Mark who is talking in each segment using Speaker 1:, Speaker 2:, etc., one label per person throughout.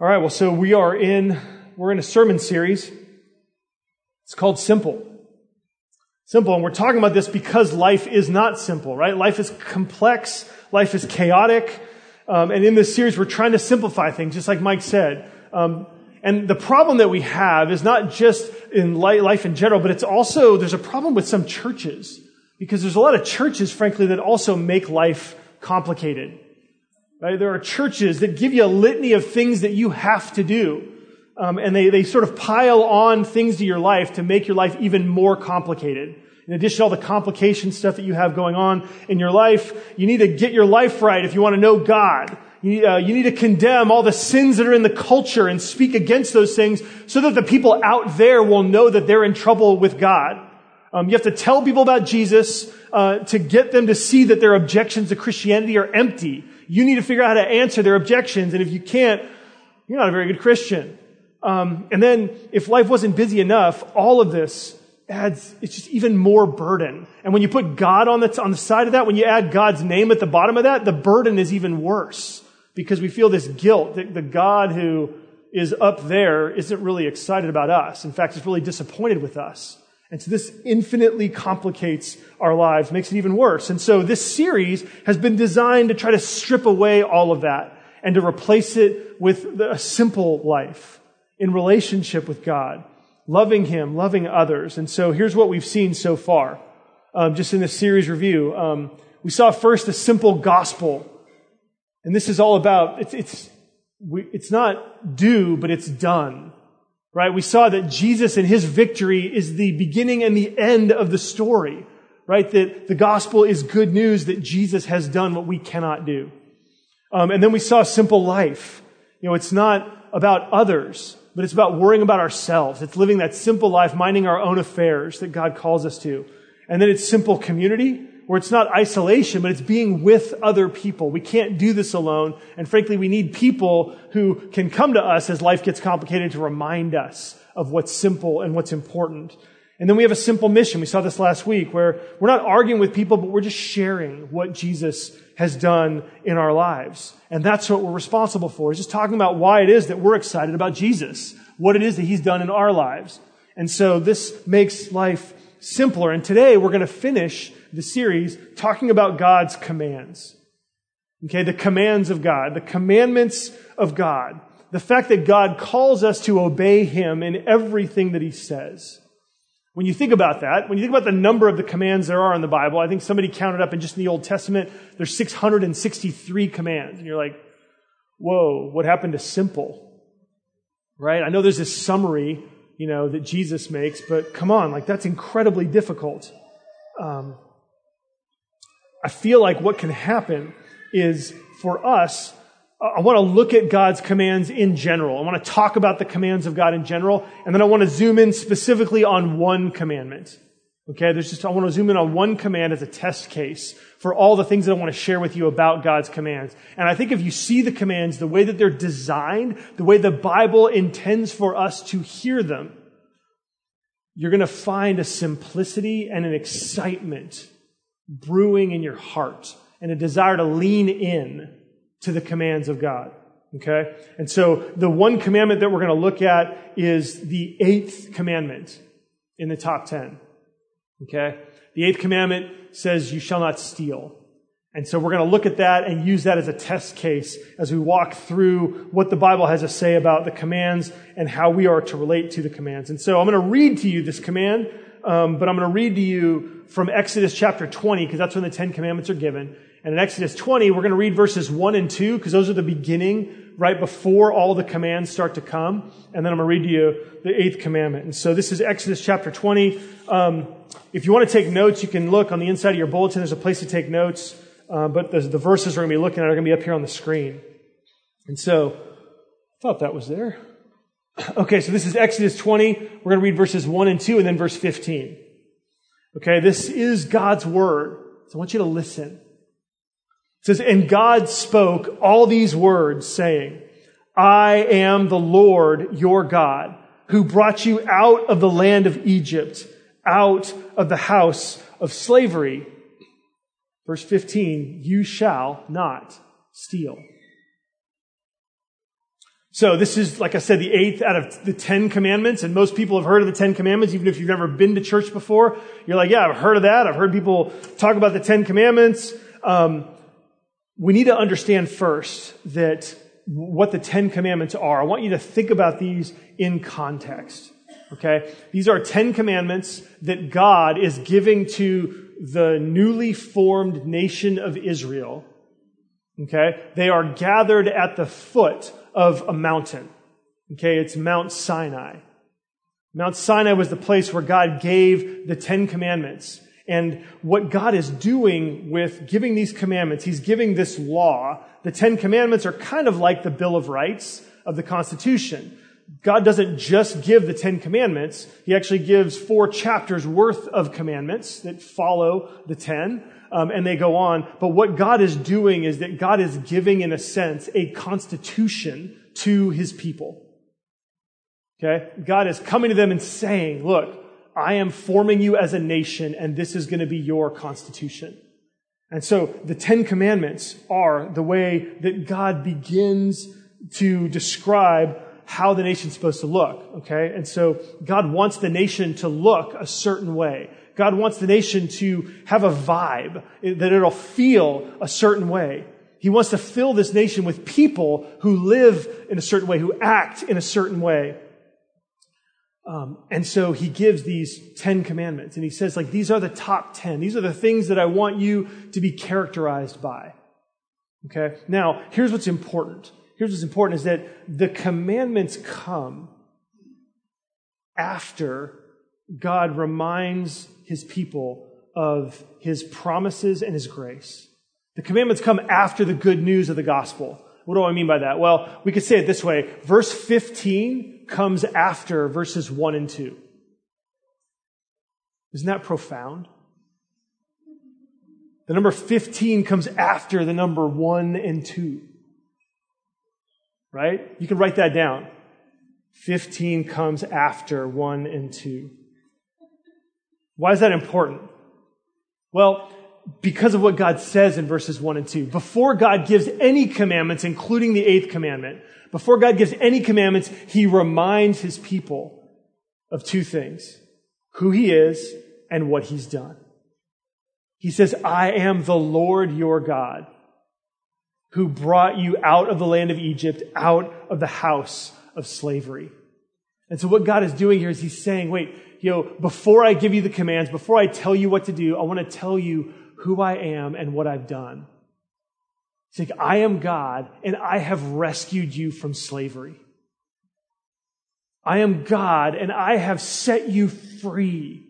Speaker 1: All right, well, so we are in, we're in a sermon series. It's called Simple. Simple, and we're talking about this because life is not simple, right? Life is complex, life is chaotic, um, and in this series we're trying to simplify things, just like Mike said. Um, and the problem that we have is not just in life in general, but it's also, there's a problem with some churches. Because there's a lot of churches, frankly, that also make life complicated. Right? There are churches that give you a litany of things that you have to do. Um, and they, they sort of pile on things to your life to make your life even more complicated. In addition to all the complication stuff that you have going on in your life, you need to get your life right if you want to know God. You, uh, you need to condemn all the sins that are in the culture and speak against those things so that the people out there will know that they're in trouble with God. Um, you have to tell people about Jesus uh, to get them to see that their objections to Christianity are empty. You need to figure out how to answer their objections, and if you can't, you're not a very good Christian. Um, and then, if life wasn't busy enough, all of this adds it's just even more burden. And when you put God on the on the side of that, when you add God's name at the bottom of that, the burden is even worse because we feel this guilt that the God who is up there isn't really excited about us. In fact, is really disappointed with us. And so this infinitely complicates our lives, makes it even worse. And so this series has been designed to try to strip away all of that and to replace it with a simple life in relationship with God, loving Him, loving others. And so here's what we've seen so far, um, just in this series review. Um, we saw first a simple gospel. And this is all about, it's, it's, we, it's not do, but it's done. Right? We saw that Jesus and his victory is the beginning and the end of the story. Right? That the gospel is good news that Jesus has done what we cannot do. Um, and then we saw simple life. You know, it's not about others, but it's about worrying about ourselves. It's living that simple life, minding our own affairs that God calls us to. And then it's simple community where it's not isolation, but it's being with other people. We can't do this alone. And frankly, we need people who can come to us as life gets complicated to remind us of what's simple and what's important. And then we have a simple mission. We saw this last week where we're not arguing with people, but we're just sharing what Jesus has done in our lives. And that's what we're responsible for, is just talking about why it is that we're excited about Jesus, what it is that he's done in our lives. And so this makes life simpler. And today we're going to finish the series talking about God's commands. Okay, the commands of God, the commandments of God. The fact that God calls us to obey Him in everything that He says. When you think about that, when you think about the number of the commands there are in the Bible, I think somebody counted up and just in the Old Testament, there's 663 commands. And you're like, whoa, what happened to simple? Right? I know there's this summary, you know, that Jesus makes, but come on, like that's incredibly difficult. Um, I feel like what can happen is for us, I want to look at God's commands in general. I want to talk about the commands of God in general, and then I want to zoom in specifically on one commandment. Okay, there's just, I want to zoom in on one command as a test case for all the things that I want to share with you about God's commands. And I think if you see the commands the way that they're designed, the way the Bible intends for us to hear them, you're going to find a simplicity and an excitement brewing in your heart and a desire to lean in to the commands of God. Okay? And so the one commandment that we're going to look at is the eighth commandment in the top 10. Okay? The eighth commandment says, You shall not steal. And so we're going to look at that and use that as a test case as we walk through what the Bible has to say about the commands and how we are to relate to the commands. And so I'm going to read to you this command um, but I'm going to read to you from Exodus chapter 20, because that's when the Ten Commandments are given. And in Exodus 20, we're going to read verses 1 and 2, because those are the beginning, right before all the commands start to come. And then I'm going to read to you the eighth commandment. And so this is Exodus chapter 20. Um, if you want to take notes, you can look on the inside of your bulletin. There's a place to take notes. Uh, but the, the verses we're going to be looking at are going to be up here on the screen. And so, I thought that was there. Okay, so this is Exodus 20. We're going to read verses 1 and 2 and then verse 15. Okay, this is God's word. So I want you to listen. It says, And God spoke all these words, saying, I am the Lord your God, who brought you out of the land of Egypt, out of the house of slavery. Verse 15, you shall not steal. So this is, like I said, the eighth out of the Ten Commandments, and most people have heard of the Ten Commandments, even if you've never been to church before. You're like, yeah, I've heard of that. I've heard people talk about the Ten Commandments. Um, we need to understand first that what the Ten Commandments are. I want you to think about these in context. Okay? These are Ten Commandments that God is giving to the newly formed nation of Israel. Okay? They are gathered at the foot of a mountain. Okay? It's Mount Sinai. Mount Sinai was the place where God gave the Ten Commandments. And what God is doing with giving these commandments, He's giving this law. The Ten Commandments are kind of like the Bill of Rights of the Constitution. God doesn't just give the Ten Commandments. He actually gives four chapters worth of commandments that follow the Ten, um, and they go on. But what God is doing is that God is giving, in a sense, a constitution to His people. Okay? God is coming to them and saying, look, I am forming you as a nation, and this is going to be your constitution. And so the Ten Commandments are the way that God begins to describe how the nation's supposed to look, okay? And so God wants the nation to look a certain way. God wants the nation to have a vibe, that it'll feel a certain way. He wants to fill this nation with people who live in a certain way, who act in a certain way. Um, and so he gives these 10 commandments and he says, like, these are the top 10. These are the things that I want you to be characterized by. Okay? Now, here's what's important here's what's important is that the commandments come after God reminds his people of his promises and his grace. The commandments come after the good news of the gospel. What do I mean by that? Well, we could say it this way. Verse 15 comes after verses 1 and 2. Isn't that profound? The number 15 comes after the number 1 and 2 right? You can write that down. 15 comes after 1 and 2. Why is that important? Well, because of what God says in verses 1 and 2. Before God gives any commandments, including the eighth commandment, before God gives any commandments, He reminds His people of two things. Who He is and what He's done. He says, I am the Lord your God who brought you out of the land of Egypt, out of the house of slavery. And so what God is doing here is he's saying, wait, you know, before I give you the commands, before I tell you what to do, I want to tell you who I am and what I've done. It's like, I am God and I have rescued you from slavery. I am God and I have set you free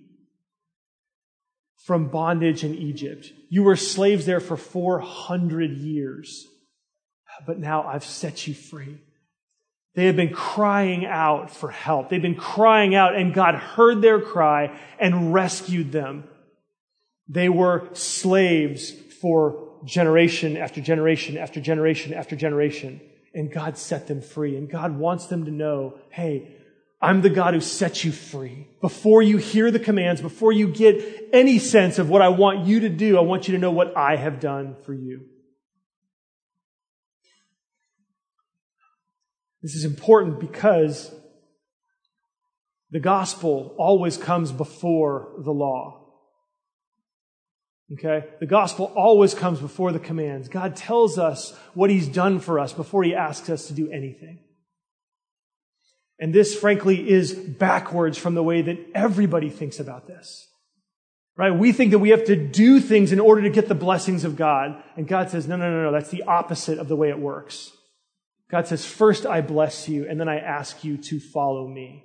Speaker 1: from bondage in Egypt. You were slaves there for 400 years but now I've set you free. They had been crying out for help. They'd been crying out, and God heard their cry and rescued them. They were slaves for generation after generation after generation after generation. And God set them free. And God wants them to know, hey, I'm the God who sets you free. Before you hear the commands, before you get any sense of what I want you to do, I want you to know what I have done for you. This is important because the gospel always comes before the law. Okay? The gospel always comes before the commands. God tells us what he's done for us before he asks us to do anything. And this, frankly, is backwards from the way that everybody thinks about this. Right? We think that we have to do things in order to get the blessings of God. And God says, no, no, no, no. That's the opposite of the way it works. God says, First I bless you, and then I ask you to follow me.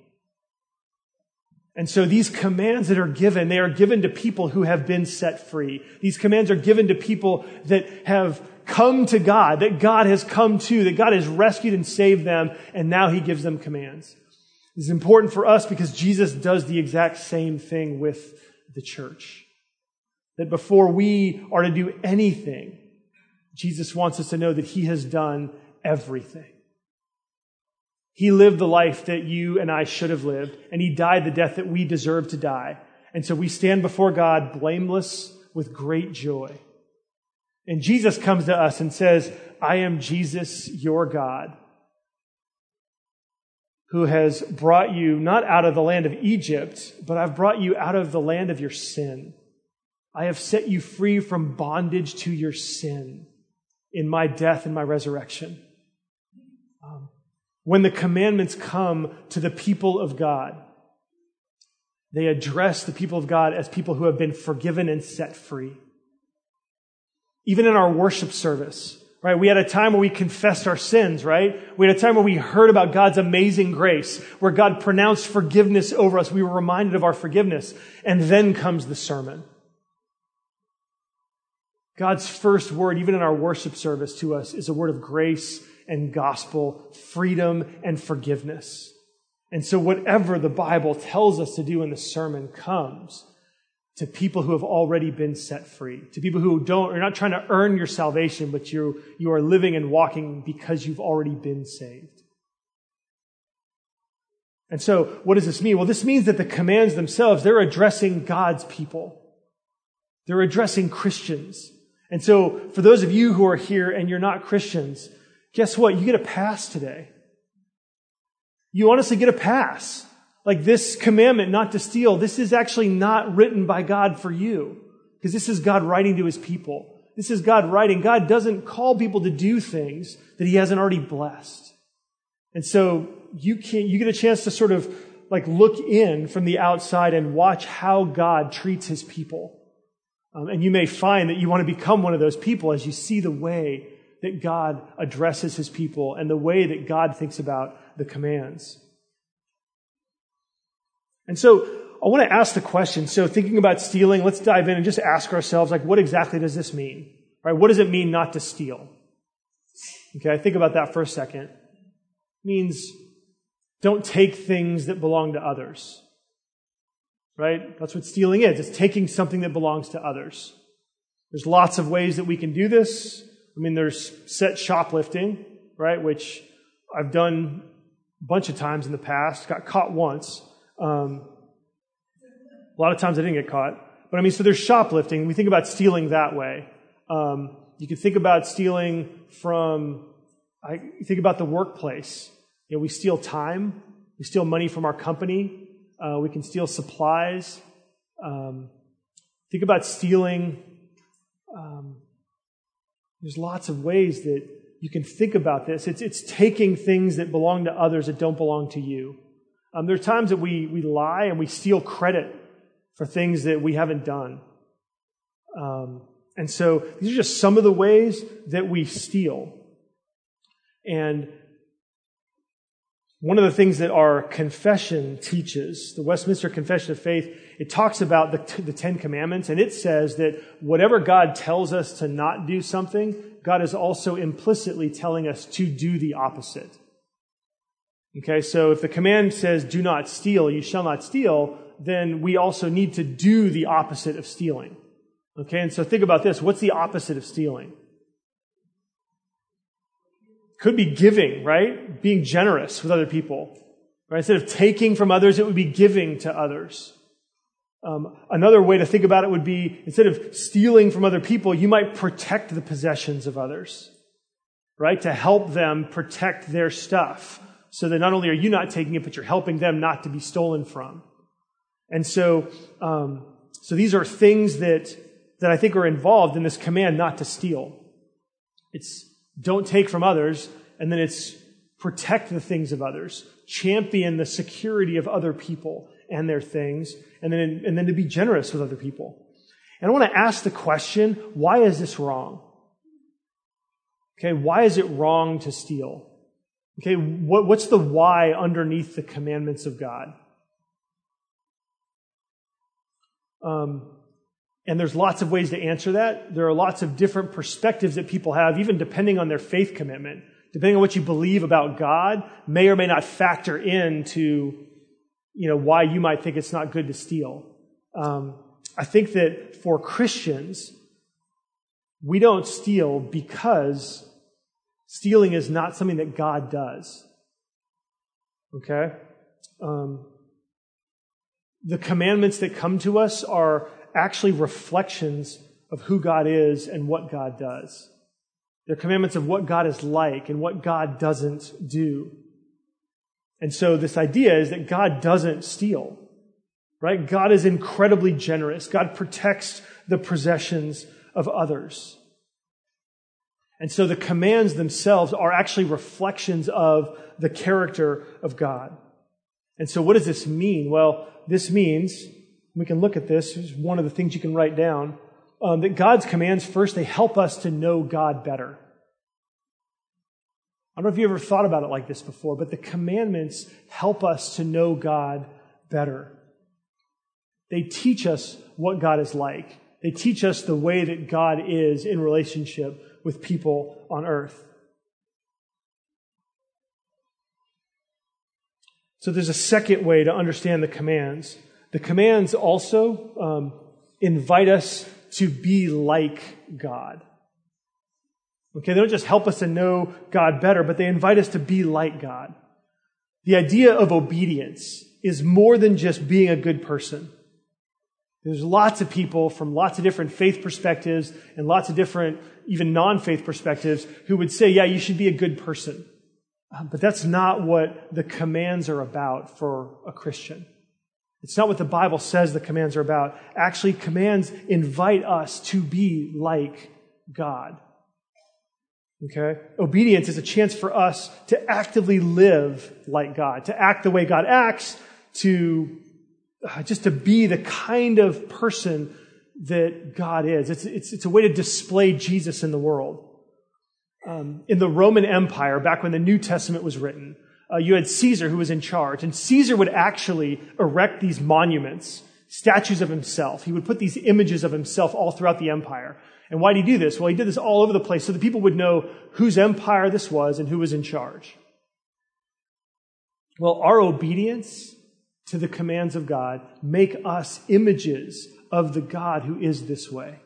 Speaker 1: And so these commands that are given, they are given to people who have been set free. These commands are given to people that have come to God, that God has come to, that God has rescued and saved them, and now He gives them commands. This is important for us because Jesus does the exact same thing with the church. That before we are to do anything, Jesus wants us to know that He has done everything. He lived the life that you and I should have lived, and he died the death that we deserve to die. And so we stand before God blameless with great joy. And Jesus comes to us and says, I am Jesus, your God. who has brought you not out of the land of Egypt, but I've brought you out of the land of your sin. I have set you free from bondage to your sin in my death and my resurrection. Um, when the commandments come to the people of God, they address the people of God as people who have been forgiven and set free. Even in our worship service, right? We had a time where we confessed our sins, right? We had a time where we heard about God's amazing grace, where God pronounced forgiveness over us. We were reminded of our forgiveness. And then comes the sermon. God's first word, even in our worship service to us, is a word of grace and gospel, freedom and forgiveness. And so whatever the Bible tells us to do in the sermon comes to people who have already been set free, to people who don't, are not trying to earn your salvation, but you, you are living and walking because you've already been saved. And so, what does this mean? Well, this means that the commands themselves, they're addressing God's people. They're addressing Christians. And so, for those of you who are here and you're not Christians, guess what? You get a pass today. You honestly get a pass. Like this commandment not to steal, this is actually not written by God for you. Because this is God writing to his people. This is God writing. God doesn't call people to do things that he hasn't already blessed. And so you can you get a chance to sort of like look in from the outside and watch how God treats his people. Um, and you may find that you want to become one of those people as you see the way that God addresses his people and the way that God thinks about the commands. And so I want to ask the question. So thinking about stealing, let's dive in and just ask ourselves, like, what exactly does this mean? Right? What does it mean not to steal? Okay, think about that for a second. It means don't take things that belong to others right? That's what stealing is. It's taking something that belongs to others. There's lots of ways that we can do this. I mean, there's set shoplifting, right? Which I've done a bunch of times in the past. Got caught once. Um, a lot of times I didn't get caught. But I mean, so there's shoplifting. We think about stealing that way. Um, you can think about stealing from, I think about the workplace. You know, we steal time. We steal money from our company. Uh, we can steal supplies. Um, think about stealing. Um, there's lots of ways that you can think about this. It's, it's taking things that belong to others that don't belong to you. Um, there are times that we, we lie and we steal credit for things that we haven't done. Um, and so these are just some of the ways that we steal. And one of the things that our confession teaches, the Westminster Confession of Faith, it talks about the, the Ten Commandments, and it says that whatever God tells us to not do something, God is also implicitly telling us to do the opposite. Okay, so if the command says, do not steal, you shall not steal, then we also need to do the opposite of stealing. Okay, and so think about this. What's the opposite of stealing? Could be giving, right? Being generous with other people. Right? Instead of taking from others, it would be giving to others. Um, another way to think about it would be instead of stealing from other people, you might protect the possessions of others, right? To help them protect their stuff so that not only are you not taking it, but you're helping them not to be stolen from. And so, um, so these are things that, that I think are involved in this command not to steal. It's don't take from others, and then it's protect the things of others, champion the security of other people and their things, and then, and then to be generous with other people. And I want to ask the question, why is this wrong? Okay, why is it wrong to steal? Okay, what, what's the why underneath the commandments of God? Um, and there's lots of ways to answer that. There are lots of different perspectives that people have, even depending on their faith commitment. Depending on what you believe about God, may or may not factor into, you know, why you might think it's not good to steal. Um, I think that for Christians, we don't steal because stealing is not something that God does. Okay? Um, the commandments that come to us are actually reflections of who God is and what God does. They're commandments of what God is like and what God doesn't do. And so this idea is that God doesn't steal, right? God is incredibly generous. God protects the possessions of others. And so the commands themselves are actually reflections of the character of God. And so what does this mean? Well, this means, we can look at this, is one of the things you can write down, um, that God's commands first, they help us to know God better. I don't know if you ever thought about it like this before, but the commandments help us to know God better. They teach us what God is like. They teach us the way that God is in relationship with people on earth. So there's a second way to understand the commands. The commands also um, invite us to be like God. Okay, they don't just help us to know God better, but they invite us to be like God. The idea of obedience is more than just being a good person. There's lots of people from lots of different faith perspectives and lots of different, even non faith perspectives, who would say, yeah, you should be a good person. Um, but that's not what the commands are about for a Christian. It's not what the Bible says the commands are about. Actually, commands invite us to be like God. Okay? Obedience is a chance for us to actively live like God, to act the way God acts, to uh, just to be the kind of person that God is. It's, it's, it's a way to display Jesus in the world. Um, in the Roman Empire, back when the New Testament was written, uh, you had Caesar who was in charge, and Caesar would actually erect these monuments, statues of himself. He would put these images of himself all throughout the empire. And why did he do this? Well, he did this all over the place so that people would know whose empire this was and who was in charge. Well, our obedience to the commands of God make us images of the God who is this way.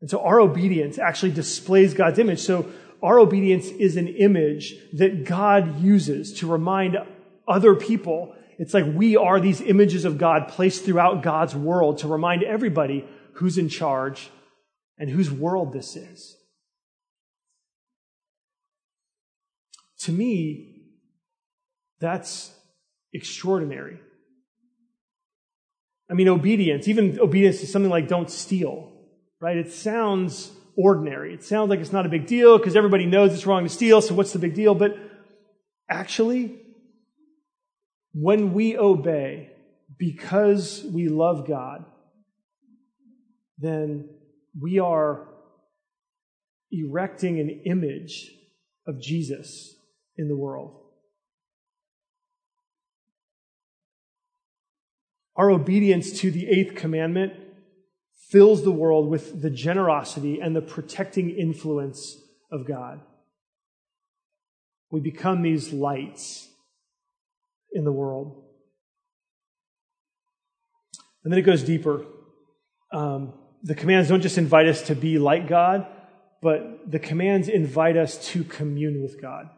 Speaker 1: And so our obedience actually displays God's image. So our obedience is an image that God uses to remind other people. It's like we are these images of God placed throughout God's world to remind everybody who's in charge and whose world this is. To me, that's extraordinary. I mean, obedience, even obedience to something like don't steal, right? It sounds ordinary. It sounds like it's not a big deal because everybody knows it's wrong to steal, so what's the big deal? But actually, when we obey because we love God, then we are erecting an image of Jesus in the world. Our obedience to the eighth commandment fills the world with the generosity and the protecting influence of God. We become these lights in the world. And then it goes deeper. Um, the commands don't just invite us to be like God, but the commands invite us to commune with God.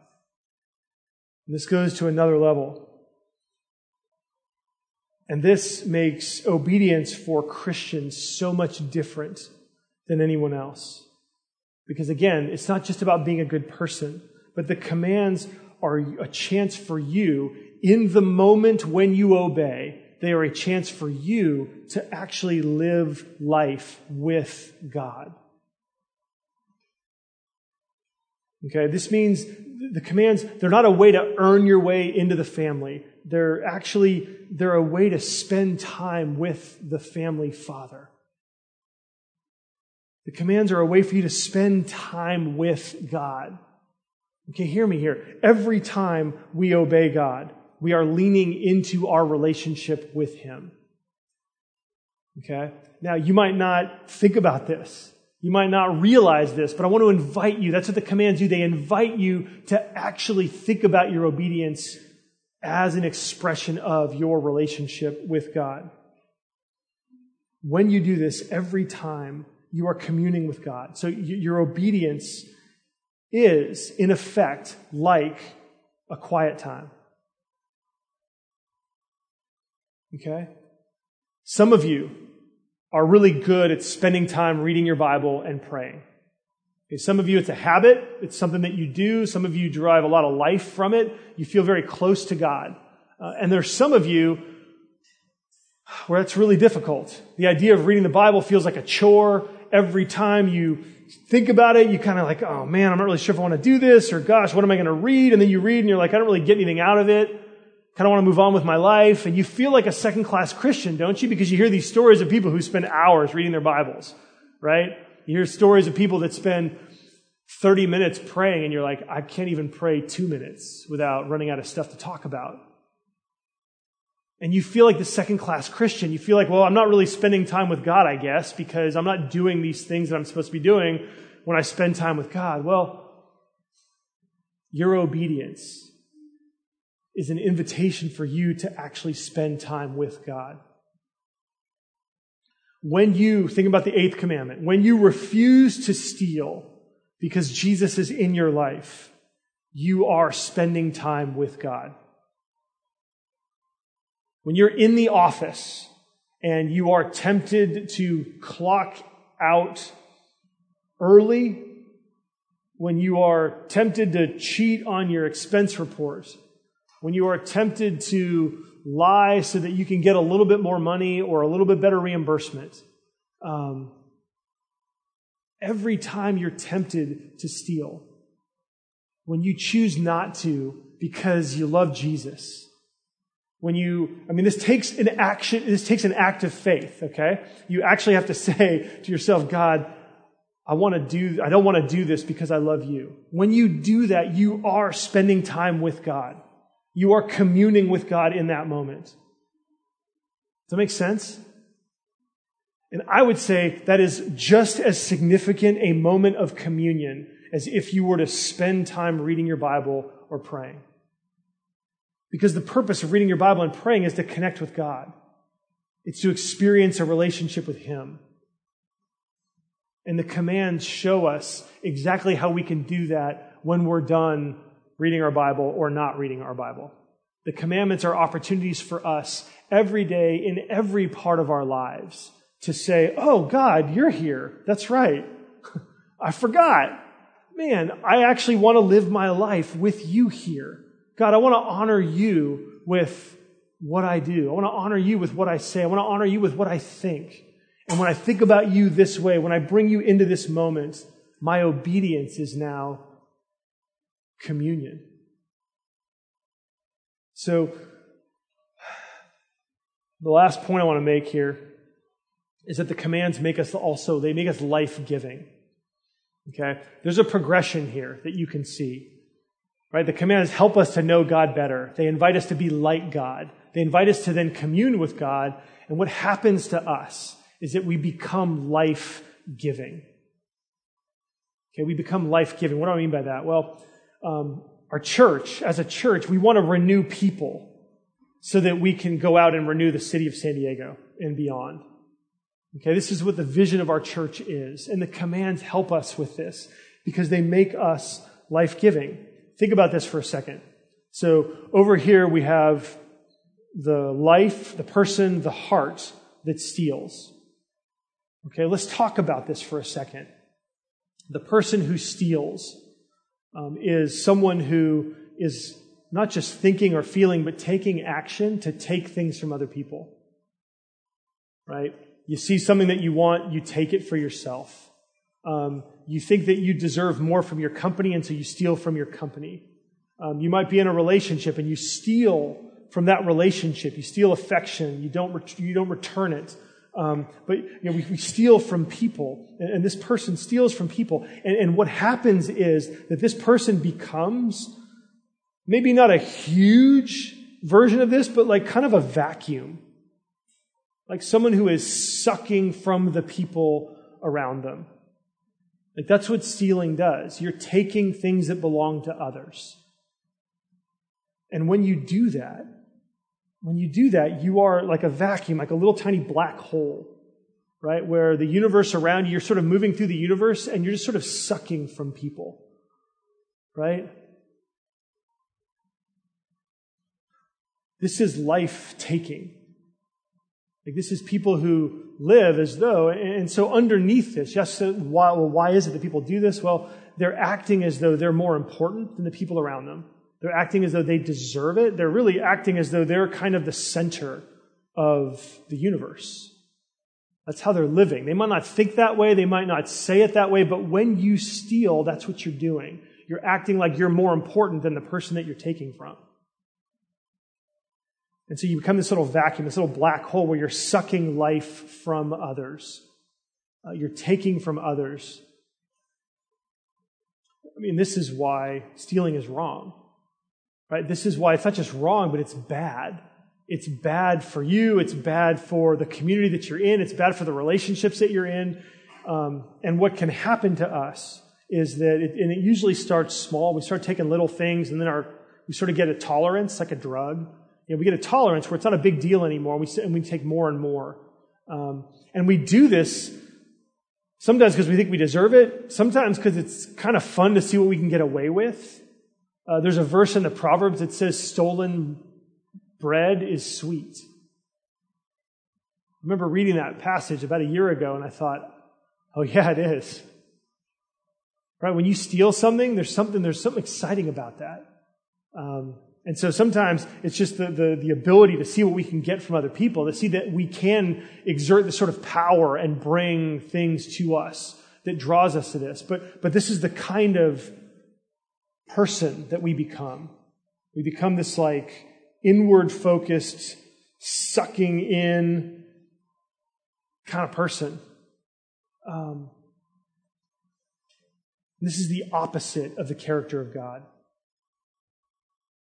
Speaker 1: And this goes to another level. And this makes obedience for Christians so much different than anyone else. Because again, it's not just about being a good person, but the commands are a chance for you in the moment when you obey. They are a chance for you to actually live life with God. Okay, this means the commands, they're not a way to earn your way into the family. They're actually, they're a way to spend time with the family father. The commands are a way for you to spend time with God. Okay, hear me here. Every time we obey God, we are leaning into our relationship with Him. Okay? Now, you might not think about this. You might not realize this, but I want to invite you. That's what the commands do. They invite you to actually think about your obedience as an expression of your relationship with God. When you do this every time, you are communing with God. So your obedience is, in effect, like a quiet time. Okay? Some of you are really good at spending time reading your Bible and praying. Okay, some of you, it's a habit. It's something that you do. Some of you derive a lot of life from it. You feel very close to God. Uh, and there's some of you where it's really difficult. The idea of reading the Bible feels like a chore. Every time you think about it, you kind of like, oh man, I'm not really sure if I want to do this, or gosh, what am I going to read? And then you read and you're like, I don't really get anything out of it. Kind of want to move on with my life. And you feel like a second class Christian, don't you? Because you hear these stories of people who spend hours reading their Bibles, right? You hear stories of people that spend 30 minutes praying and you're like, I can't even pray two minutes without running out of stuff to talk about. And you feel like the second class Christian. You feel like, well, I'm not really spending time with God, I guess, because I'm not doing these things that I'm supposed to be doing when I spend time with God. Well, your obedience is an invitation for you to actually spend time with God. When you, think about the eighth commandment, when you refuse to steal because Jesus is in your life, you are spending time with God. When you're in the office and you are tempted to clock out early, when you are tempted to cheat on your expense report, when you are tempted to lie so that you can get a little bit more money or a little bit better reimbursement, um, every time you're tempted to steal, when you choose not to because you love Jesus, when you, I mean, this takes an action, this takes an act of faith, okay? You actually have to say to yourself, God, I want to do, I don't want to do this because I love you. When you do that, you are spending time with God. You are communing with God in that moment. Does that make sense? And I would say that is just as significant a moment of communion as if you were to spend time reading your Bible or praying. Because the purpose of reading your Bible and praying is to connect with God. It's to experience a relationship with Him. And the commands show us exactly how we can do that when we're done reading our Bible or not reading our Bible. The commandments are opportunities for us every day in every part of our lives to say, Oh, God, you're here. That's right. I forgot. Man, I actually want to live my life with you here. God, I want to honor you with what I do. I want to honor you with what I say. I want to honor you with what I think. And when I think about you this way, when I bring you into this moment, my obedience is now communion. So, the last point I want to make here is that the commands make us also, they make us life giving. Okay? There's a progression here that you can see. Right? The commands help us to know God better. They invite us to be like God. They invite us to then commune with God. And what happens to us is that we become life giving. Okay, we become life giving. What do I mean by that? Well, um, our church, as a church, we want to renew people so that we can go out and renew the city of San Diego and beyond. Okay, this is what the vision of our church is. And the commands help us with this because they make us life giving. Think about this for a second. So over here we have the life, the person, the heart that steals. Okay, let's talk about this for a second. The person who steals um, is someone who is not just thinking or feeling, but taking action to take things from other people. Right? You see something that you want, you take it for yourself. Um, you think that you deserve more from your company, and so you steal from your company. Um, you might be in a relationship and you steal from that relationship. You steal affection. You don't, you don't return it. Um, but you know, we, we, steal from people, and, and, this person steals from people. And, and what happens is that this person becomes maybe not a huge version of this, but like kind of a vacuum. Like someone who is sucking from the people around them. Like that's what stealing does. You're taking things that belong to others. And when you do that, when you do that, you are like a vacuum, like a little tiny black hole, right? Where the universe around you, you're sort of moving through the universe and you're just sort of sucking from people, right? This is life taking. Like this is people who live as though, and so underneath this, yes, why, well, why is it that people do this? Well, they're acting as though they're more important than the people around them. They're acting as though they deserve it. They're really acting as though they're kind of the center of the universe. That's how they're living. They might not think that way, they might not say it that way, but when you steal, that's what you're doing. You're acting like you're more important than the person that you're taking from. And so you become this little vacuum, this little black hole where you're sucking life from others. Uh, you're taking from others. I mean, this is why stealing is wrong. Right? This is why it's not just wrong, but it's bad. It's bad for you. It's bad for the community that you're in. It's bad for the relationships that you're in. Um, and what can happen to us is that, it, and it usually starts small. We start taking little things, and then our we sort of get a tolerance, like a drug. You know, we get a tolerance where it's not a big deal anymore, we, and we take more and more. Um, and we do this sometimes because we think we deserve it, sometimes because it's kind of fun to see what we can get away with. Uh, there's a verse in the Proverbs that says, Stolen bread is sweet. I remember reading that passage about a year ago, and I thought, oh, yeah, it is. Right? When you steal something, there's something, there's something exciting about that. Um, and so sometimes it's just the, the, the, ability to see what we can get from other people, to see that we can exert this sort of power and bring things to us that draws us to this. But, but this is the kind of person that we become. We become this like inward focused, sucking in kind of person. Um, this is the opposite of the character of God.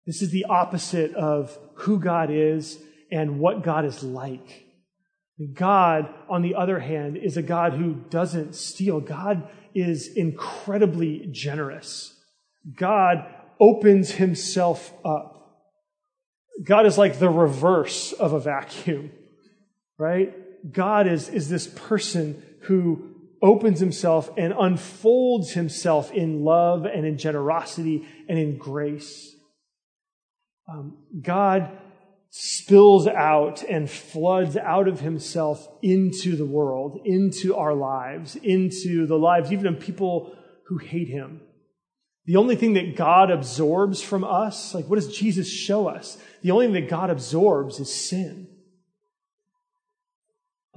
Speaker 1: This is the opposite of who God is and what God is like. God, on the other hand, is a God who doesn't steal. God is incredibly generous. God opens himself up. God is like the reverse of a vacuum, right? God is, is this person who opens himself and unfolds himself in love and in generosity and in grace um, God spills out and floods out of himself into the world, into our lives, into the lives even of people who hate him. The only thing that God absorbs from us, like what does Jesus show us? The only thing that God absorbs is sin.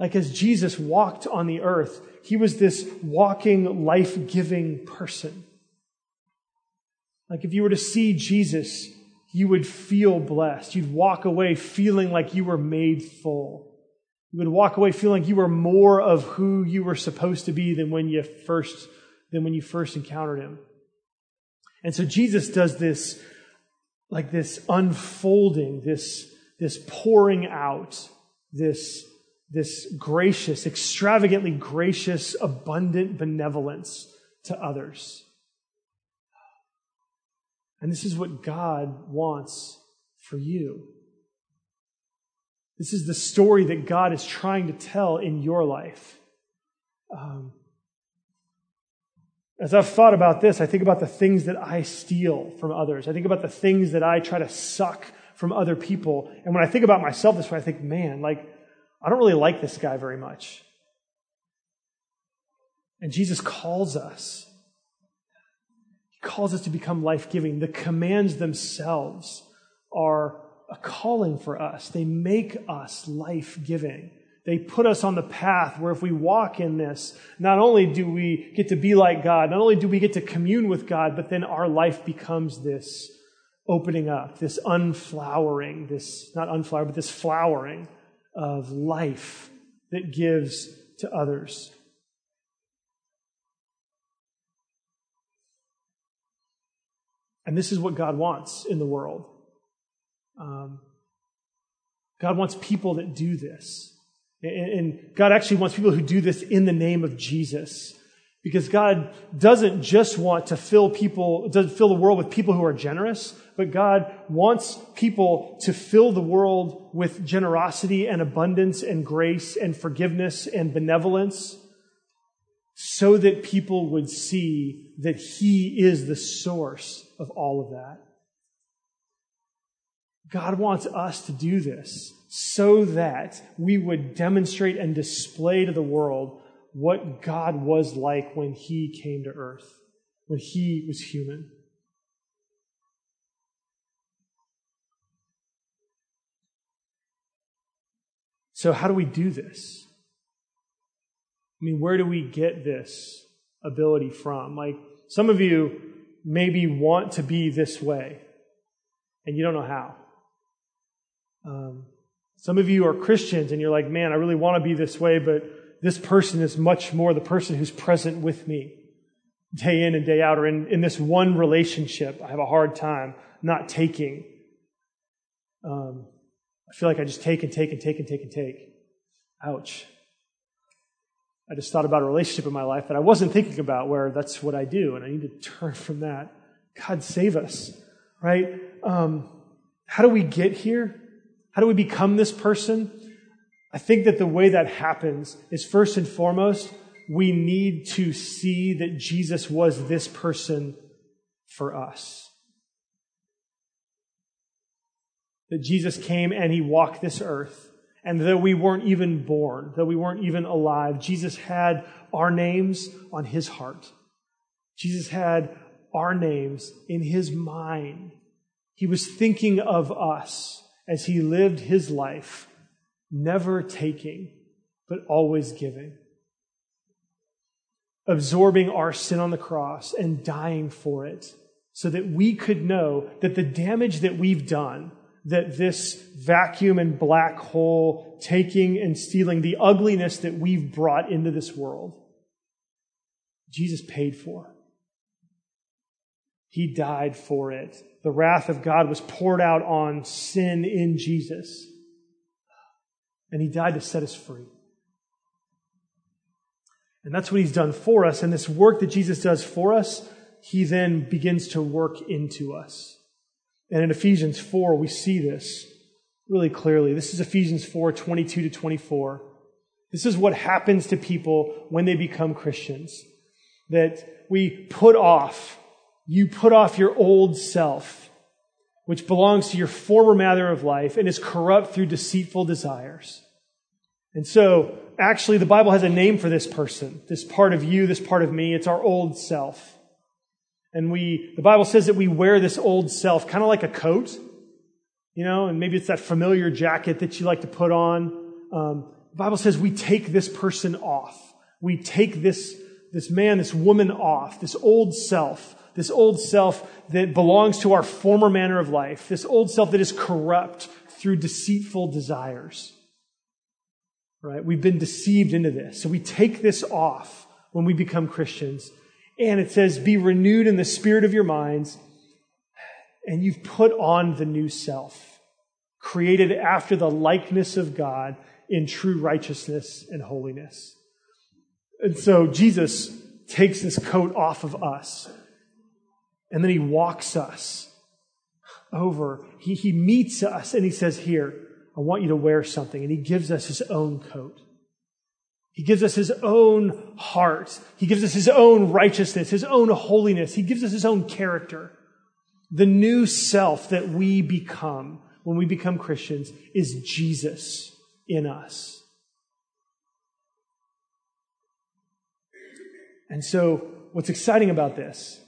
Speaker 1: Like as Jesus walked on the earth, he was this walking, life giving person. Like if you were to see Jesus you would feel blessed. You'd walk away feeling like you were made full. You would walk away feeling like you were more of who you were supposed to be than when you first, than when you first encountered him. And so Jesus does this, like this unfolding, this, this pouring out, this, this gracious, extravagantly gracious, abundant benevolence to others. And this is what God wants for you. This is the story that God is trying to tell in your life. Um, as I've thought about this, I think about the things that I steal from others. I think about the things that I try to suck from other people. And when I think about myself this way, I think, man, like, I don't really like this guy very much. And Jesus calls us He calls us to become life giving. The commands themselves are a calling for us, they make us life giving. They put us on the path where if we walk in this, not only do we get to be like God, not only do we get to commune with God, but then our life becomes this opening up, this unflowering, this, not unflower, but this flowering of life that gives to others. And this is what God wants in the world. Um, God wants people that do this. And, God actually wants people who do this in the name of Jesus. Because God doesn't just want to fill people, doesn't fill the world with people who are generous, but God wants people to fill the world with generosity and abundance and grace and forgiveness and benevolence so that people would see that He is the source of all of that. God wants us to do this so that we would demonstrate and display to the world what God was like when he came to earth, when he was human. So, how do we do this? I mean, where do we get this ability from? Like, some of you maybe want to be this way, and you don't know how. Um, some of you are Christians, and you're like, man, I really want to be this way, but this person is much more the person who's present with me day in and day out, or in, in this one relationship. I have a hard time not taking. Um, I feel like I just take and take and take and take and take. Ouch. I just thought about a relationship in my life that I wasn't thinking about where that's what I do, and I need to turn from that. God save us, right? Um, how do we get here? How do we become this person? I think that the way that happens is first and foremost, we need to see that Jesus was this person for us. That Jesus came and he walked this earth. And though we weren't even born, though we weren't even alive, Jesus had our names on his heart. Jesus had our names in his mind. He was thinking of us as he lived his life never taking, but always giving. Absorbing our sin on the cross and dying for it so that we could know that the damage that we've done, that this vacuum and black hole taking and stealing, the ugliness that we've brought into this world, Jesus paid for. He died for it. The wrath of God was poured out on sin in Jesus and he died to set us free. And that's what he's done for us. And this work that Jesus does for us, he then begins to work into us. And in Ephesians 4, we see this really clearly. This is Ephesians 4 22 to 24. This is what happens to people when they become Christians. That we put off, you put off your old self which belongs to your former manner of life and is corrupt through deceitful desires. And so, actually, the Bible has a name for this person, this part of you, this part of me. It's our old self. And we, the Bible says that we wear this old self kind of like a coat, you know, and maybe it's that familiar jacket that you like to put on. Um, the Bible says we take this person off. We take this, this man, this woman off, this old self, this old self that belongs to our former manner of life, this old self that is corrupt through deceitful desires. Right? We've been deceived into this. So we take this off when we become Christians. And it says, be renewed in the spirit of your minds. And you've put on the new self, created after the likeness of God in true righteousness and holiness. And so Jesus takes this coat off of us and then he walks us over. He, he meets us and he says, Here, I want you to wear something. And he gives us his own coat. He gives us his own heart. He gives us his own righteousness, his own holiness. He gives us his own character. The new self that we become when we become Christians is Jesus in us. And so, what's exciting about this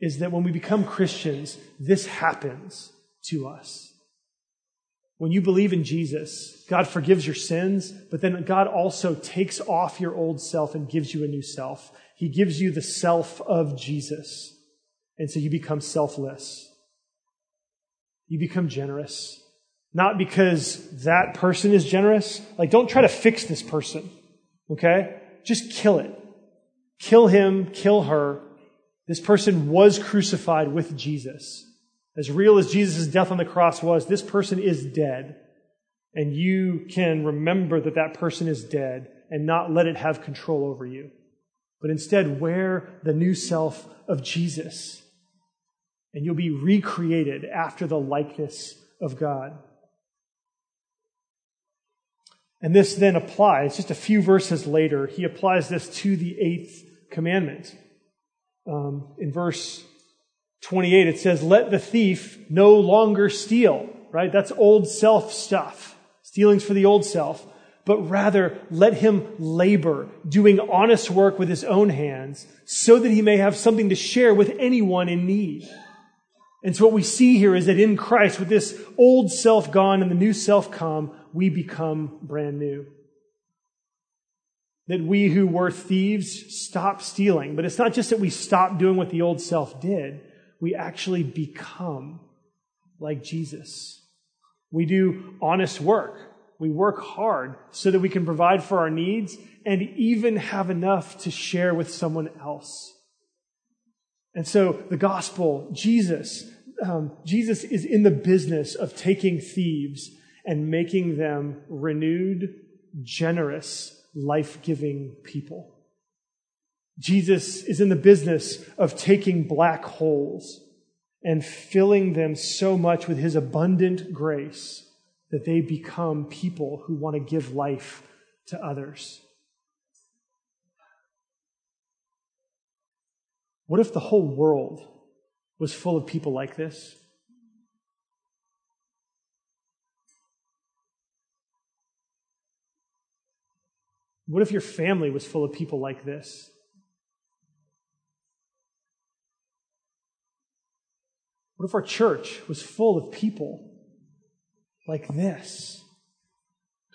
Speaker 1: is that when we become Christians, this happens to us. When you believe in Jesus, God forgives your sins, but then God also takes off your old self and gives you a new self. He gives you the self of Jesus. And so you become selfless. You become generous. Not because that person is generous. Like, don't try to fix this person. Okay? Just kill it. Kill him, kill her, this person was crucified with Jesus. As real as Jesus' death on the cross was, this person is dead. And you can remember that that person is dead and not let it have control over you. But instead, wear the new self of Jesus. And you'll be recreated after the likeness of God. And this then applies, just a few verses later, he applies this to the eighth commandment um, in verse 28, it says, Let the thief no longer steal, right? That's old self stuff. Stealing's for the old self. But rather, let him labor, doing honest work with his own hands, so that he may have something to share with anyone in need. And so what we see here is that in Christ, with this old self gone and the new self come, we become brand new. That we who were thieves stop stealing. But it's not just that we stop doing what the old self did. We actually become like Jesus. We do honest work. We work hard so that we can provide for our needs and even have enough to share with someone else. And so the gospel, Jesus, um, Jesus is in the business of taking thieves and making them renewed, generous, life giving people. Jesus is in the business of taking black holes and filling them so much with his abundant grace that they become people who want to give life to others. What if the whole world was full of people like this. What if your family was full of people like this? What if our church was full of people like this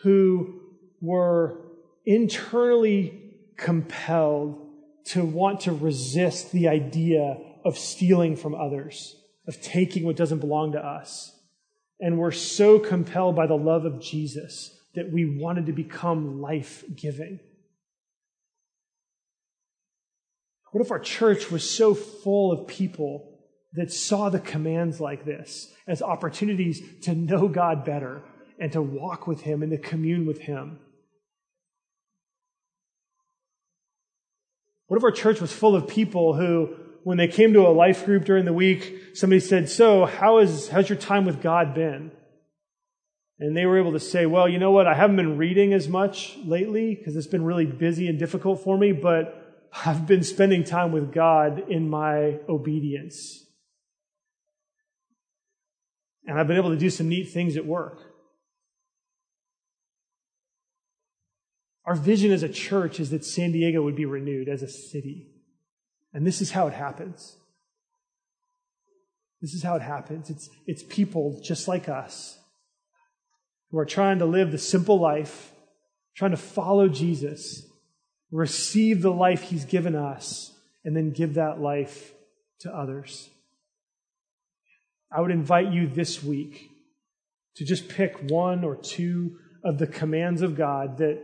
Speaker 1: who were internally compelled to want to resist the idea of stealing from others, of taking what doesn't belong to us. And we're so compelled by the love of Jesus that we wanted to become life giving. What if our church was so full of people that saw the commands like this as opportunities to know God better and to walk with Him and to commune with Him? What if our church was full of people who when they came to a life group during the week, somebody said, So, how is, how's your time with God been? And they were able to say, Well, you know what? I haven't been reading as much lately because it's been really busy and difficult for me, but I've been spending time with God in my obedience. And I've been able to do some neat things at work. Our vision as a church is that San Diego would be renewed as a city. And this is how it happens. This is how it happens. It's, it's people just like us who are trying to live the simple life, trying to follow Jesus, receive the life he's given us, and then give that life to others. I would invite you this week to just pick one or two of the commands of God that,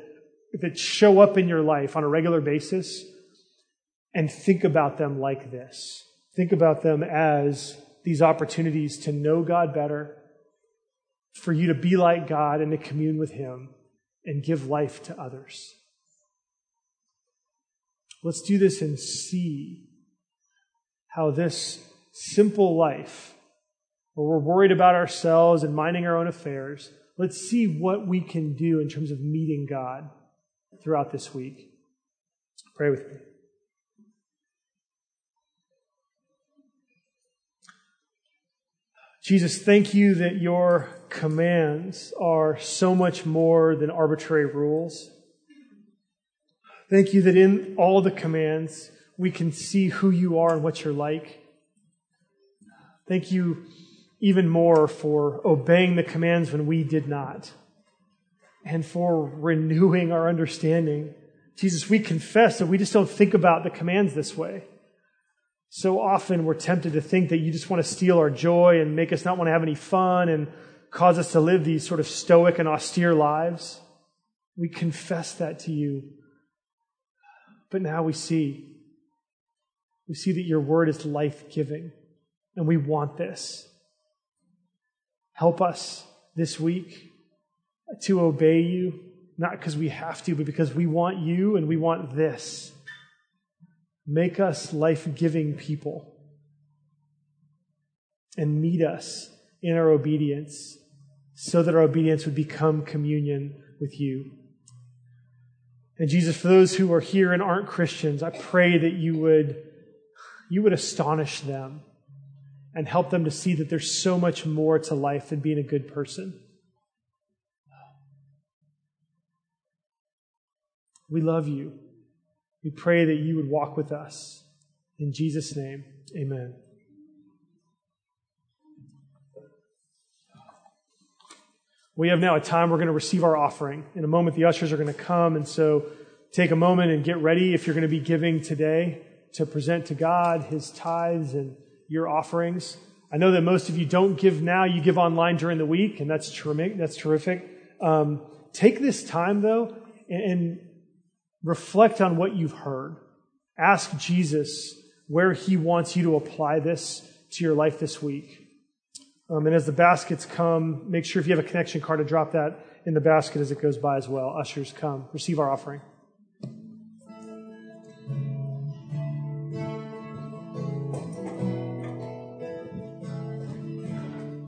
Speaker 1: that show up in your life on a regular basis and think about them like this. Think about them as these opportunities to know God better, for you to be like God and to commune with Him and give life to others. Let's do this and see how this simple life, where we're worried about ourselves and minding our own affairs, let's see what we can do in terms of meeting God throughout this week. Pray with me. Jesus, thank you that your commands are so much more than arbitrary rules. Thank you that in all the commands, we can see who you are and what you're like. Thank you even more for obeying the commands when we did not and for renewing our understanding. Jesus, we confess that we just don't think about the commands this way. So often we're tempted to think that you just want to steal our joy and make us not want to have any fun and cause us to live these sort of stoic and austere lives. We confess that to you. But now we see. We see that your word is life giving, and we want this. Help us this week to obey you, not because we have to, but because we want you and we want this. Make us life giving people and meet us in our obedience so that our obedience would become communion with you. And Jesus, for those who are here and aren't Christians, I pray that you would, you would astonish them and help them to see that there's so much more to life than being a good person. We love you. We pray that you would walk with us. In Jesus' name, amen. We have now a time we're going to receive our offering. In a moment, the ushers are going to come, and so take a moment and get ready if you're going to be giving today to present to God his tithes and your offerings. I know that most of you don't give now, you give online during the week, and that's terrific. That's terrific. Um, take this time, though, and, and reflect on what you've heard. Ask Jesus where he wants you to apply this to your life this week. Um, and as the baskets come, make sure if you have a connection card to drop that in the basket as it goes by as well. Ushers come, receive our offering.